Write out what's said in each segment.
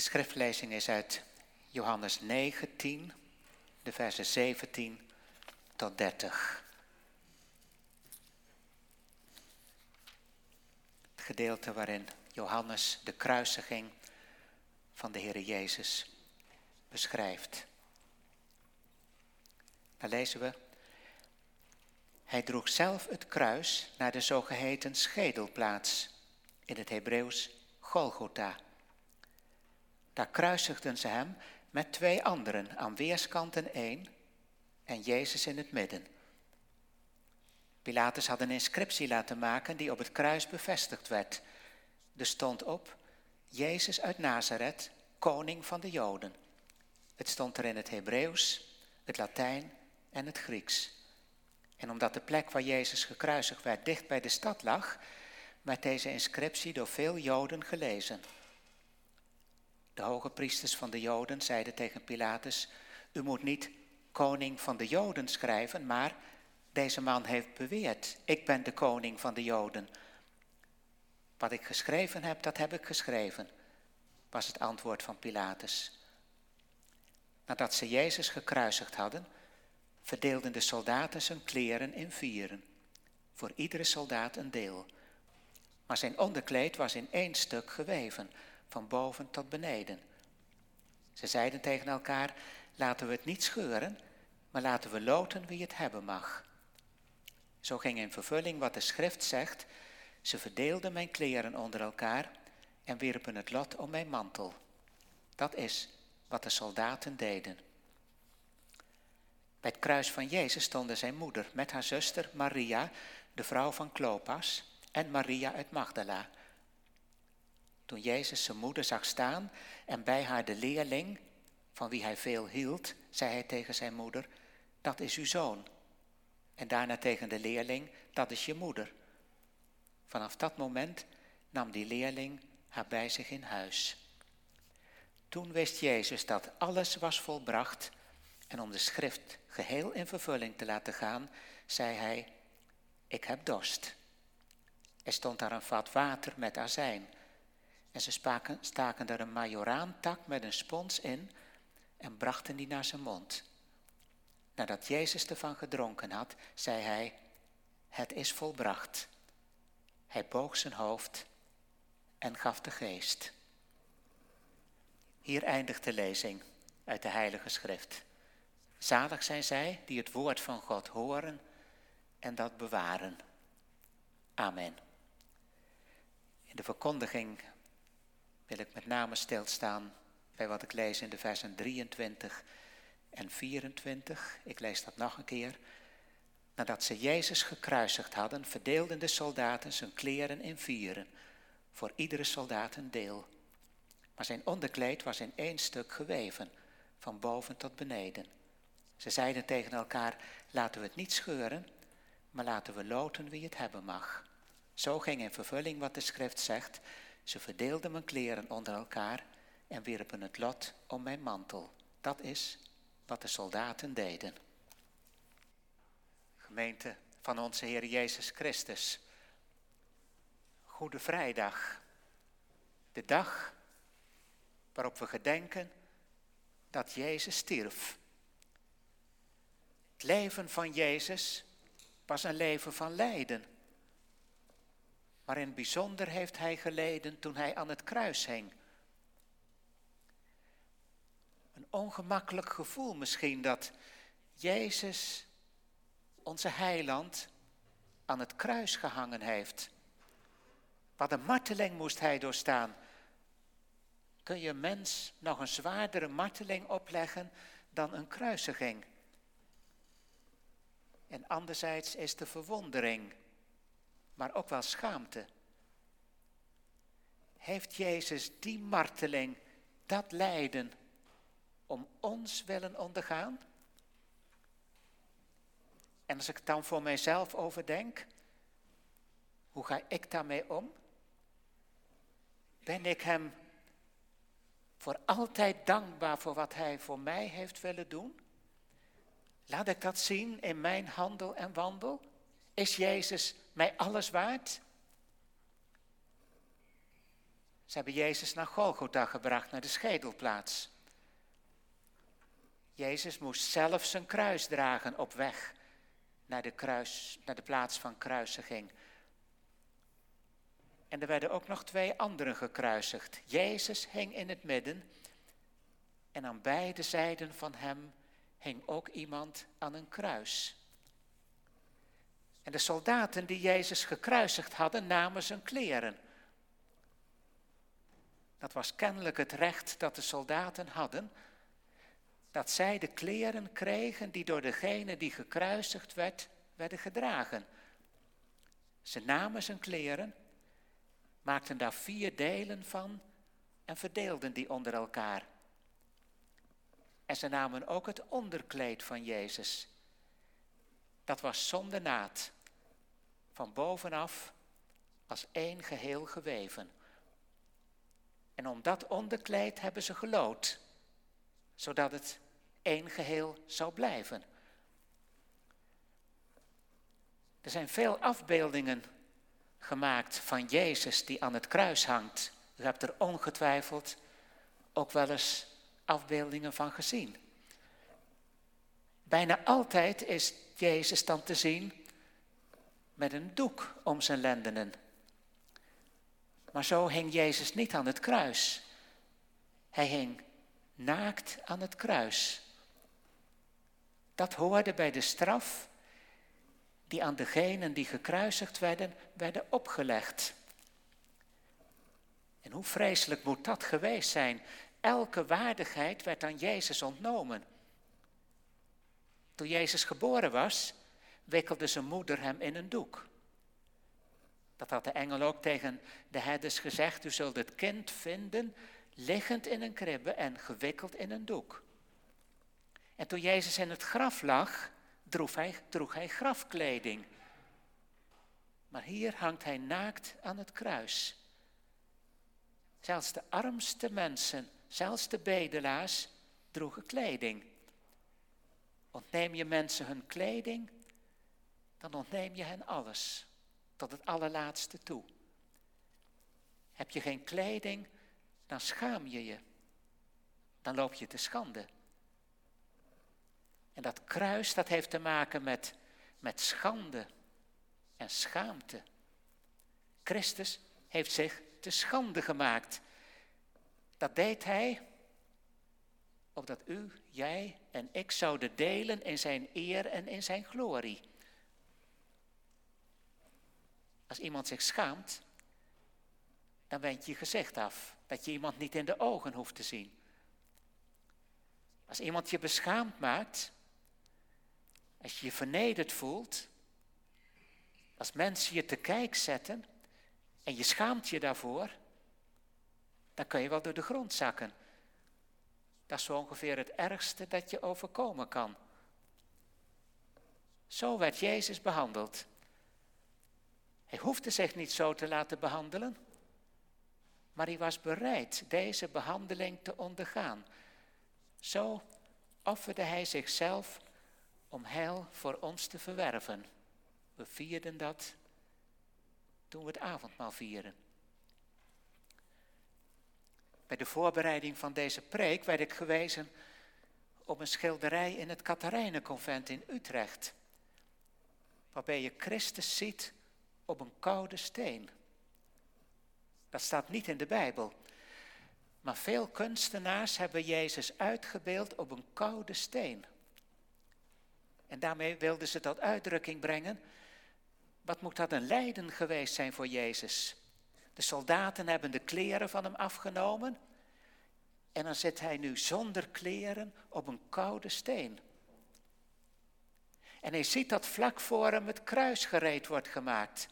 De schriftlezing is uit Johannes 19, de versen 17 tot 30. Het gedeelte waarin Johannes de kruisiging van de Heer Jezus beschrijft. Daar lezen we. Hij droeg zelf het kruis naar de zogeheten schedelplaats, in het Hebreeuws Golgotha. Daar kruisigden ze hem met twee anderen, aan weerskanten één en Jezus in het midden. Pilatus had een inscriptie laten maken die op het kruis bevestigd werd. Er stond op, Jezus uit Nazareth, koning van de Joden. Het stond er in het Hebreeuws, het Latijn en het Grieks. En omdat de plek waar Jezus gekruisigd werd dicht bij de stad lag, werd deze inscriptie door veel Joden gelezen. De hoge priesters van de Joden zeiden tegen Pilatus: U moet niet koning van de Joden schrijven, maar deze man heeft beweerd: Ik ben de koning van de Joden. Wat ik geschreven heb, dat heb ik geschreven, was het antwoord van Pilatus. Nadat ze Jezus gekruisigd hadden, verdeelden de soldaten zijn kleren in vieren, voor iedere soldaat een deel. Maar zijn onderkleed was in één stuk geweven, van boven tot beneden. Ze zeiden tegen elkaar, laten we het niet scheuren, maar laten we loten wie het hebben mag. Zo ging in vervulling wat de schrift zegt, ze verdeelden mijn kleren onder elkaar en wierpen het lot om mijn mantel. Dat is wat de soldaten deden. Bij het kruis van Jezus stonden zijn moeder met haar zuster Maria, de vrouw van Klopas, en Maria uit Magdala. Toen Jezus zijn moeder zag staan en bij haar de leerling, van wie hij veel hield, zei hij tegen zijn moeder, dat is uw zoon. En daarna tegen de leerling, dat is je moeder. Vanaf dat moment nam die leerling haar bij zich in huis. Toen wist Jezus dat alles was volbracht en om de schrift geheel in vervulling te laten gaan, zei hij, ik heb dorst. Er stond daar een vat water met azijn. En ze spaken, staken er een majoraantak met een spons in en brachten die naar zijn mond. Nadat Jezus ervan gedronken had, zei hij, het is volbracht. Hij boog zijn hoofd en gaf de geest. Hier eindigt de lezing uit de Heilige Schrift. Zalig zijn zij die het woord van God horen en dat bewaren. Amen. In de verkondiging wil ik met name stilstaan bij wat ik lees in de versen 23 en 24. Ik lees dat nog een keer. Nadat ze Jezus gekruisigd hadden, verdeelden de soldaten zijn kleren in vieren, voor iedere soldaat een deel. Maar zijn onderkleed was in één stuk geweven, van boven tot beneden. Ze zeiden tegen elkaar, laten we het niet scheuren, maar laten we loten wie het hebben mag. Zo ging in vervulling wat de schrift zegt, ze verdeelden mijn kleren onder elkaar en wierpen het lot om mijn mantel. Dat is wat de soldaten deden. Gemeente van onze Heer Jezus Christus. Goede Vrijdag. De dag waarop we gedenken dat Jezus stierf. Het leven van Jezus was een leven van lijden. Maar in bijzonder heeft hij geleden toen hij aan het kruis hing. Een ongemakkelijk gevoel misschien dat Jezus, onze heiland, aan het kruis gehangen heeft. Wat een marteling moest hij doorstaan. Kun je mens nog een zwaardere marteling opleggen dan een kruisiging? En anderzijds is de verwondering, maar ook wel schaamte. Heeft Jezus die marteling, dat lijden, om ons willen ondergaan? En als ik dan voor mijzelf overdenk, hoe ga ik daarmee om? Ben ik Hem voor altijd dankbaar voor wat Hij voor mij heeft willen doen? Laat ik dat zien in mijn handel en wandel? Is Jezus mij alles waard? Ze hebben Jezus naar Golgotha gebracht, naar de schedelplaats. Jezus moest zelf zijn kruis dragen op weg naar de, kruis, naar de plaats van kruisiging. En er werden ook nog twee anderen gekruisigd. Jezus hing in het midden en aan beide zijden van hem hing ook iemand aan een kruis. En de soldaten die Jezus gekruisigd hadden, namen zijn kleren. Dat was kennelijk het recht dat de soldaten hadden, dat zij de kleren kregen die door degene die gekruisigd werd, werden gedragen. Ze namen zijn kleren, maakten daar vier delen van en verdeelden die onder elkaar. En ze namen ook het onderkleed van Jezus. Dat was zonder naad, van bovenaf als één geheel geweven. En om dat onderkleed hebben ze gelood, zodat het één geheel zou blijven. Er zijn veel afbeeldingen gemaakt van Jezus die aan het kruis hangt. U hebt er ongetwijfeld ook wel eens afbeeldingen van gezien. Bijna altijd is Jezus dan te zien met een doek om zijn lendenen. Maar zo hing Jezus niet aan het kruis. Hij hing naakt aan het kruis. Dat hoorde bij de straf die aan degenen die gekruisigd werden, werden opgelegd. En hoe vreselijk moet dat geweest zijn? Elke waardigheid werd aan Jezus ontnomen. Toen Jezus geboren was, wikkelde zijn moeder hem in een doek. Dat had de engel ook tegen de herders gezegd. U zult het kind vinden liggend in een kribbe en gewikkeld in een doek. En toen Jezus in het graf lag, droeg hij, droeg hij grafkleding. Maar hier hangt hij naakt aan het kruis. Zelfs de armste mensen, zelfs de bedelaars, droegen kleding. Ontneem je mensen hun kleding, dan ontneem je hen alles, tot het allerlaatste toe. Heb je geen kleding, dan schaam je je. Dan loop je te schande. En dat kruis, dat heeft te maken met, met schande en schaamte. Christus heeft zich te schande gemaakt. Dat deed hij opdat u, jij en ik zouden delen in zijn eer en in zijn glorie. Als iemand zich schaamt, dan wend je gezicht af, dat je iemand niet in de ogen hoeft te zien. Als iemand je beschaamd maakt, als je je vernederd voelt, als mensen je te kijk zetten en je schaamt je daarvoor, dan kun je wel door de grond zakken. Dat is zo ongeveer het ergste dat je overkomen kan. Zo werd Jezus behandeld. Hij hoefde zich niet zo te laten behandelen, maar hij was bereid deze behandeling te ondergaan. Zo offerde hij zichzelf om heil voor ons te verwerven. We vierden dat toen we het avondmaal vieren. Bij de voorbereiding van deze preek werd ik gewezen op een schilderij in het Katharijnenconvent in Utrecht. Waarbij je Christus ziet op een koude steen. Dat staat niet in de Bijbel. Maar veel kunstenaars hebben Jezus uitgebeeld op een koude steen. En daarmee wilden ze tot uitdrukking brengen. Wat moet dat een lijden geweest zijn voor Jezus? De soldaten hebben de kleren van hem afgenomen. En dan zit hij nu zonder kleren op een koude steen. En hij ziet dat vlak voor hem het kruis gereed wordt gemaakt.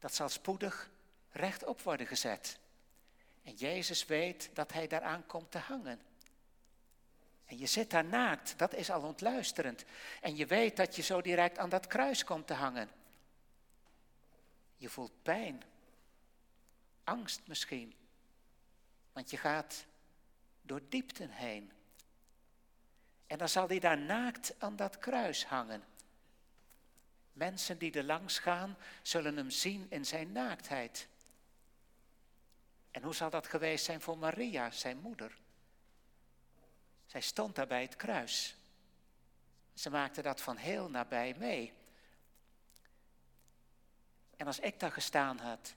Dat zal spoedig rechtop worden gezet. En Jezus weet dat hij daaraan komt te hangen. En je zit daar naakt, dat is al ontluisterend. En je weet dat je zo direct aan dat kruis komt te hangen. Je voelt pijn, angst misschien, want je gaat door diepten heen. En dan zal hij daar naakt aan dat kruis hangen. Mensen die er langs gaan, zullen hem zien in zijn naaktheid. En hoe zal dat geweest zijn voor Maria, zijn moeder? Zij stond daar bij het kruis. Ze maakte dat van heel nabij mee. En als ik daar gestaan had,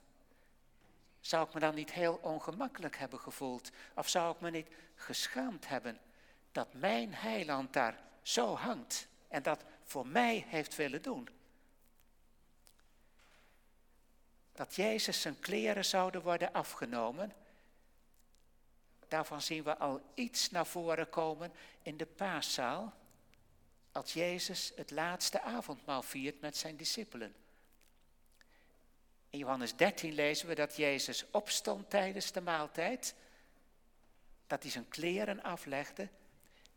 zou ik me dan niet heel ongemakkelijk hebben gevoeld? Of zou ik me niet geschaamd hebben dat mijn heiland daar zo hangt en dat voor mij heeft willen doen? Dat Jezus zijn kleren zouden worden afgenomen, daarvan zien we al iets naar voren komen in de paaszaal, als Jezus het laatste avondmaal viert met zijn discipelen. In Johannes 13 lezen we dat Jezus opstond tijdens de maaltijd, dat hij zijn kleren aflegde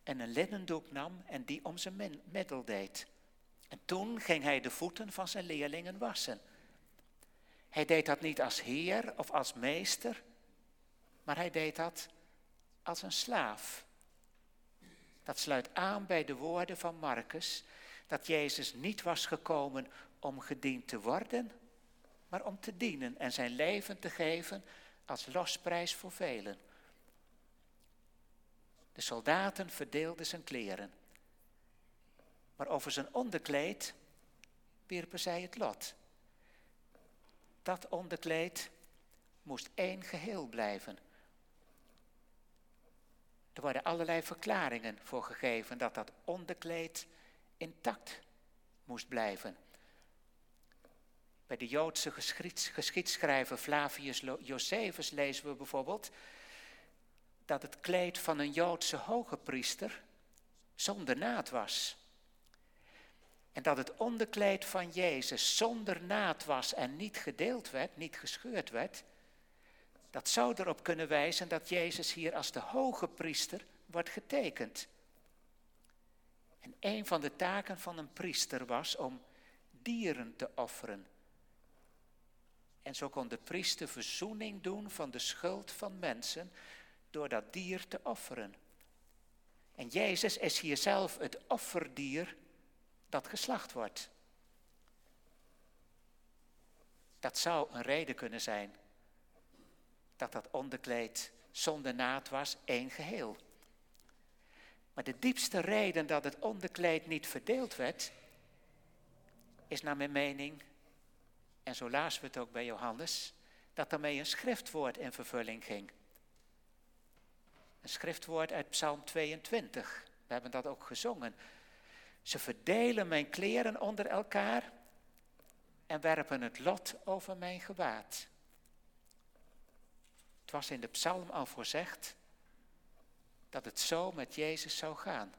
en een linnendoek nam en die om zijn middel deed. En toen ging hij de voeten van zijn leerlingen wassen. Hij deed dat niet als heer of als meester, maar hij deed dat als een slaaf. Dat sluit aan bij de woorden van Marcus, dat Jezus niet was gekomen om gediend te worden, maar om te dienen en zijn leven te geven als losprijs voor velen. De soldaten verdeelden zijn kleren, maar over zijn onderkleed wierpen zij het lot. Dat onderkleed moest één geheel blijven. Er worden allerlei verklaringen voor gegeven dat dat onderkleed intact moest blijven. Bij de Joodse geschiedschrijver Flavius Josephus lezen we bijvoorbeeld dat het kleed van een Joodse hoge priester zonder naad was. En dat het onderkleed van Jezus zonder naad was en niet gedeeld werd, niet gescheurd werd. Dat zou erop kunnen wijzen dat Jezus hier als de hoge priester wordt getekend. En een van de taken van een priester was om dieren te offeren en zo kon de priester verzoening doen van de schuld van mensen door dat dier te offeren. En Jezus is hier zelf het offerdier dat geslacht wordt. Dat zou een reden kunnen zijn dat dat onderkleed zonder naad was, één geheel. Maar de diepste reden dat het onderkleed niet verdeeld werd, is naar mijn mening en zo lazen we het ook bij Johannes, dat daarmee een schriftwoord in vervulling ging. Een schriftwoord uit Psalm 22. We hebben dat ook gezongen. Ze verdelen mijn kleren onder elkaar en werpen het lot over mijn gewaad. Het was in de psalm al voorzegd dat het zo met Jezus zou gaan.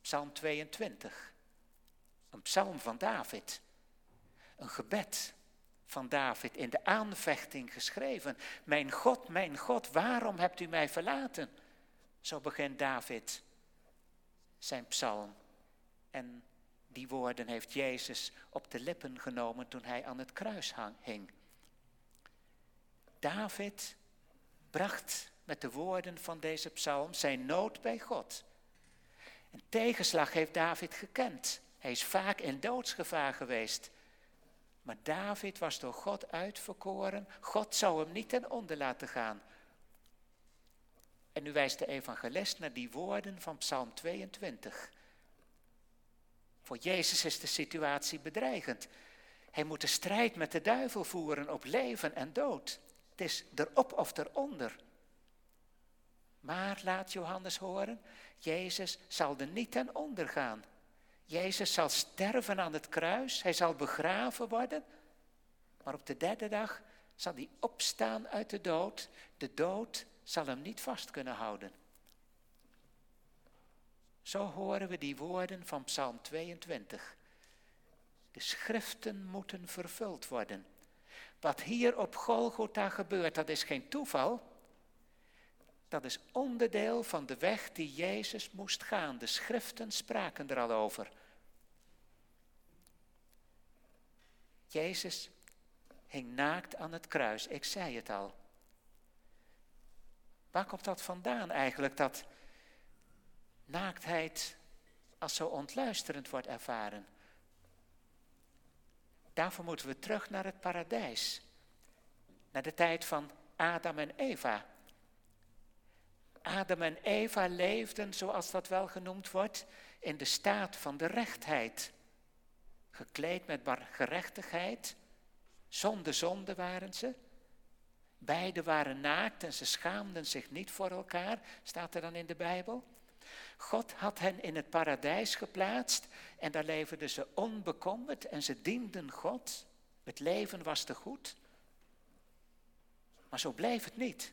Psalm 22, een psalm van David een gebed van David in de aanvechting geschreven. Mijn God, mijn God, waarom hebt u mij verlaten? Zo begint David zijn psalm. En die woorden heeft Jezus op de lippen genomen toen hij aan het kruis hing. David bracht met de woorden van deze psalm zijn nood bij God. Een tegenslag heeft David gekend. Hij is vaak in doodsgevaar geweest. Maar David was door God uitverkoren. God zou hem niet ten onder laten gaan. En nu wijst de evangelist naar die woorden van Psalm 22. Voor Jezus is de situatie bedreigend. Hij moet de strijd met de duivel voeren op leven en dood. Het is erop of eronder. Maar laat Johannes horen, Jezus zal er niet ten onder gaan. Jezus zal sterven aan het kruis, hij zal begraven worden, maar op de derde dag zal hij opstaan uit de dood. De dood zal hem niet vast kunnen houden. Zo horen we die woorden van Psalm 22. De schriften moeten vervuld worden. Wat hier op Golgotha gebeurt, dat is geen toeval. Dat is onderdeel van de weg die Jezus moest gaan. De schriften spraken er al over. Jezus hing naakt aan het kruis, ik zei het al. Waar komt dat vandaan eigenlijk, dat naaktheid als zo ontluisterend wordt ervaren? Daarvoor moeten we terug naar het paradijs. naar de tijd van Adam en Eva. Adam en Eva leefden, zoals dat wel genoemd wordt, in de staat van de rechtheid. Gekleed met gerechtigheid, zonder zonde waren ze. Beiden waren naakt en ze schaamden zich niet voor elkaar, staat er dan in de Bijbel. God had hen in het paradijs geplaatst en daar leefden ze onbekommerd en ze dienden God. Het leven was te goed. Maar zo bleef het niet.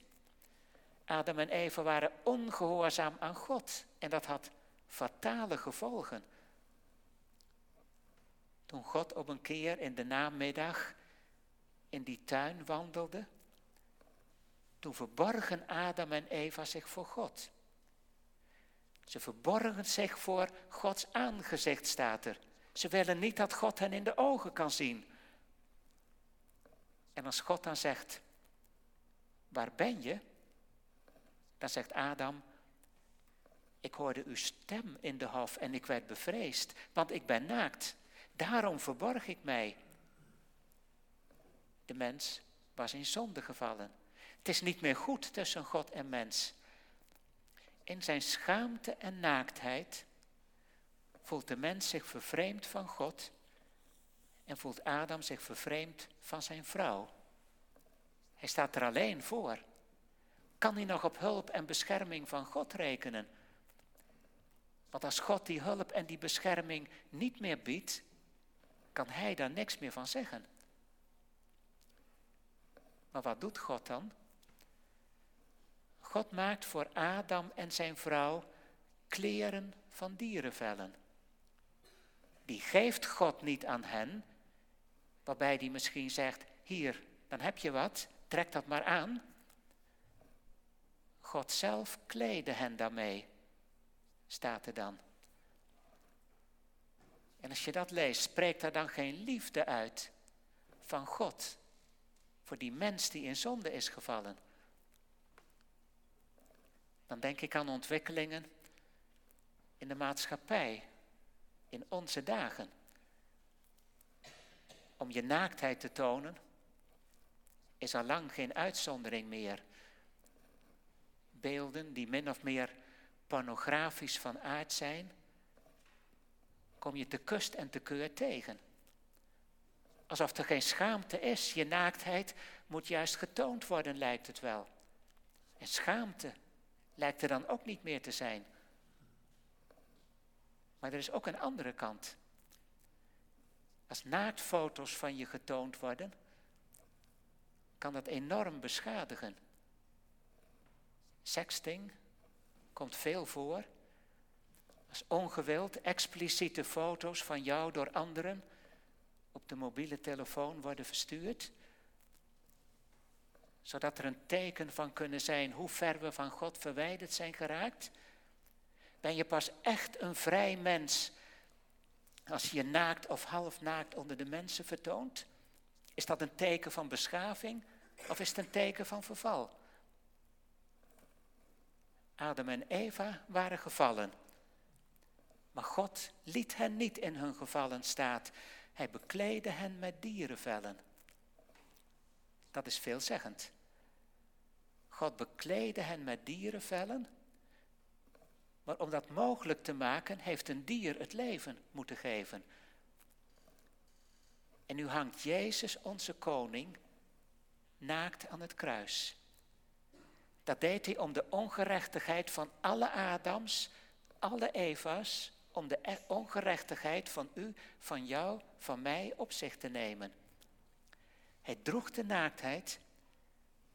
Adam en Eva waren ongehoorzaam aan God en dat had fatale gevolgen. Toen God op een keer in de namiddag in die tuin wandelde, toen verborgen Adam en Eva zich voor God. Ze verborgen zich voor Gods aangezicht, staat er. Ze willen niet dat God hen in de ogen kan zien. En als God dan zegt, waar ben je? Dan zegt Adam, ik hoorde uw stem in de hof en ik werd bevreesd, want ik ben naakt. Daarom verborg ik mij. De mens was in zonde gevallen. Het is niet meer goed tussen God en mens. In zijn schaamte en naaktheid voelt de mens zich vervreemd van God en voelt Adam zich vervreemd van zijn vrouw. Hij staat er alleen voor. Kan hij nog op hulp en bescherming van God rekenen? Want als God die hulp en die bescherming niet meer biedt, kan hij daar niks meer van zeggen. Maar wat doet God dan? God maakt voor Adam en zijn vrouw kleren van dierenvellen. Die geeft God niet aan hen, waarbij hij misschien zegt, hier, dan heb je wat, trek dat maar aan. God zelf kleedde hen daarmee, staat er dan. En als je dat leest, spreekt daar dan geen liefde uit van God voor die mens die in zonde is gevallen. Dan denk ik aan ontwikkelingen in de maatschappij, in onze dagen. Om je naaktheid te tonen is al lang geen uitzondering meer. Beelden die min of meer pornografisch van aard zijn, kom je te kust en te keur tegen. Alsof er geen schaamte is. Je naaktheid moet juist getoond worden, lijkt het wel. En schaamte lijkt er dan ook niet meer te zijn. Maar er is ook een andere kant. Als naaktfoto's van je getoond worden, kan dat enorm beschadigen. Sexting komt veel voor. Als ongewild expliciete foto's van jou door anderen op de mobiele telefoon worden verstuurd. Zodat er een teken van kunnen zijn hoe ver we van God verwijderd zijn geraakt. Ben je pas echt een vrij mens als je je naakt of half naakt onder de mensen vertoont? Is dat een teken van beschaving of is het een teken van verval? Adam en Eva waren gevallen. Maar God liet hen niet in hun gevallen staat. Hij bekleedde hen met dierenvellen. Dat is veelzeggend. God bekleedde hen met dierenvellen. Maar om dat mogelijk te maken, heeft een dier het leven moeten geven. En nu hangt Jezus, onze koning, naakt aan het kruis. Dat deed hij om de ongerechtigheid van alle Adams, alle Eva's, om de ongerechtigheid van u, van jou, van mij op zich te nemen. Hij droeg de naaktheid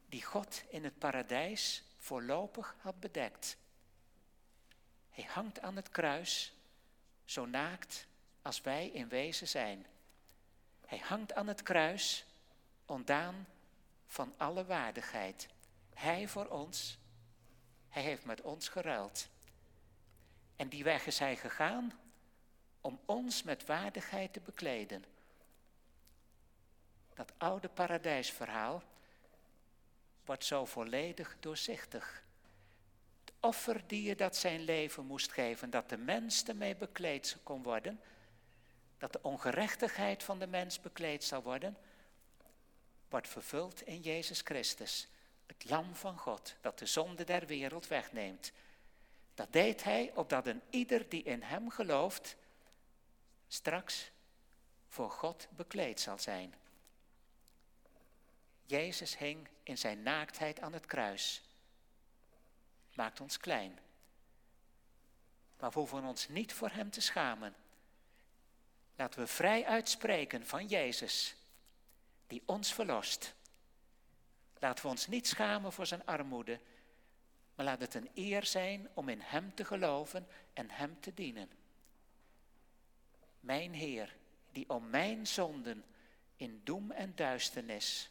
die God in het paradijs voorlopig had bedekt. Hij hangt aan het kruis, zo naakt als wij in wezen zijn. Hij hangt aan het kruis, ontdaan van alle waardigheid. Hij voor ons, hij heeft met ons geruild. En die weg is hij gegaan om ons met waardigheid te bekleden. Dat oude paradijsverhaal wordt zo volledig doorzichtig. Het offerdier dat zijn leven moest geven, dat de mens ermee bekleed kon worden, dat de ongerechtigheid van de mens bekleed zal worden, wordt vervuld in Jezus Christus, het lam van God dat de zonde der wereld wegneemt. Dat deed hij opdat een ieder die in hem gelooft straks voor God bekleed zal zijn. Jezus hing in zijn naaktheid aan het kruis. Maakt ons klein. Maar we hoeven ons niet voor hem te schamen. Laten we vrij uitspreken van Jezus, die ons verlost. Laten we ons niet schamen voor zijn armoede, maar laat het een eer zijn om in Hem te geloven en Hem te dienen. Mijn Heer, die om mijn zonden in doem en duisternis,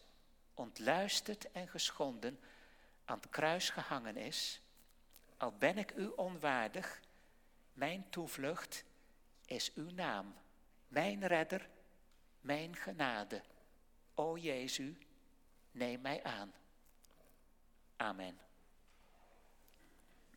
ontluisterd en geschonden, aan het kruis gehangen is, al ben ik u onwaardig, mijn toevlucht is uw naam, mijn redder, mijn genade. O Jezus, neem mij aan. Amen.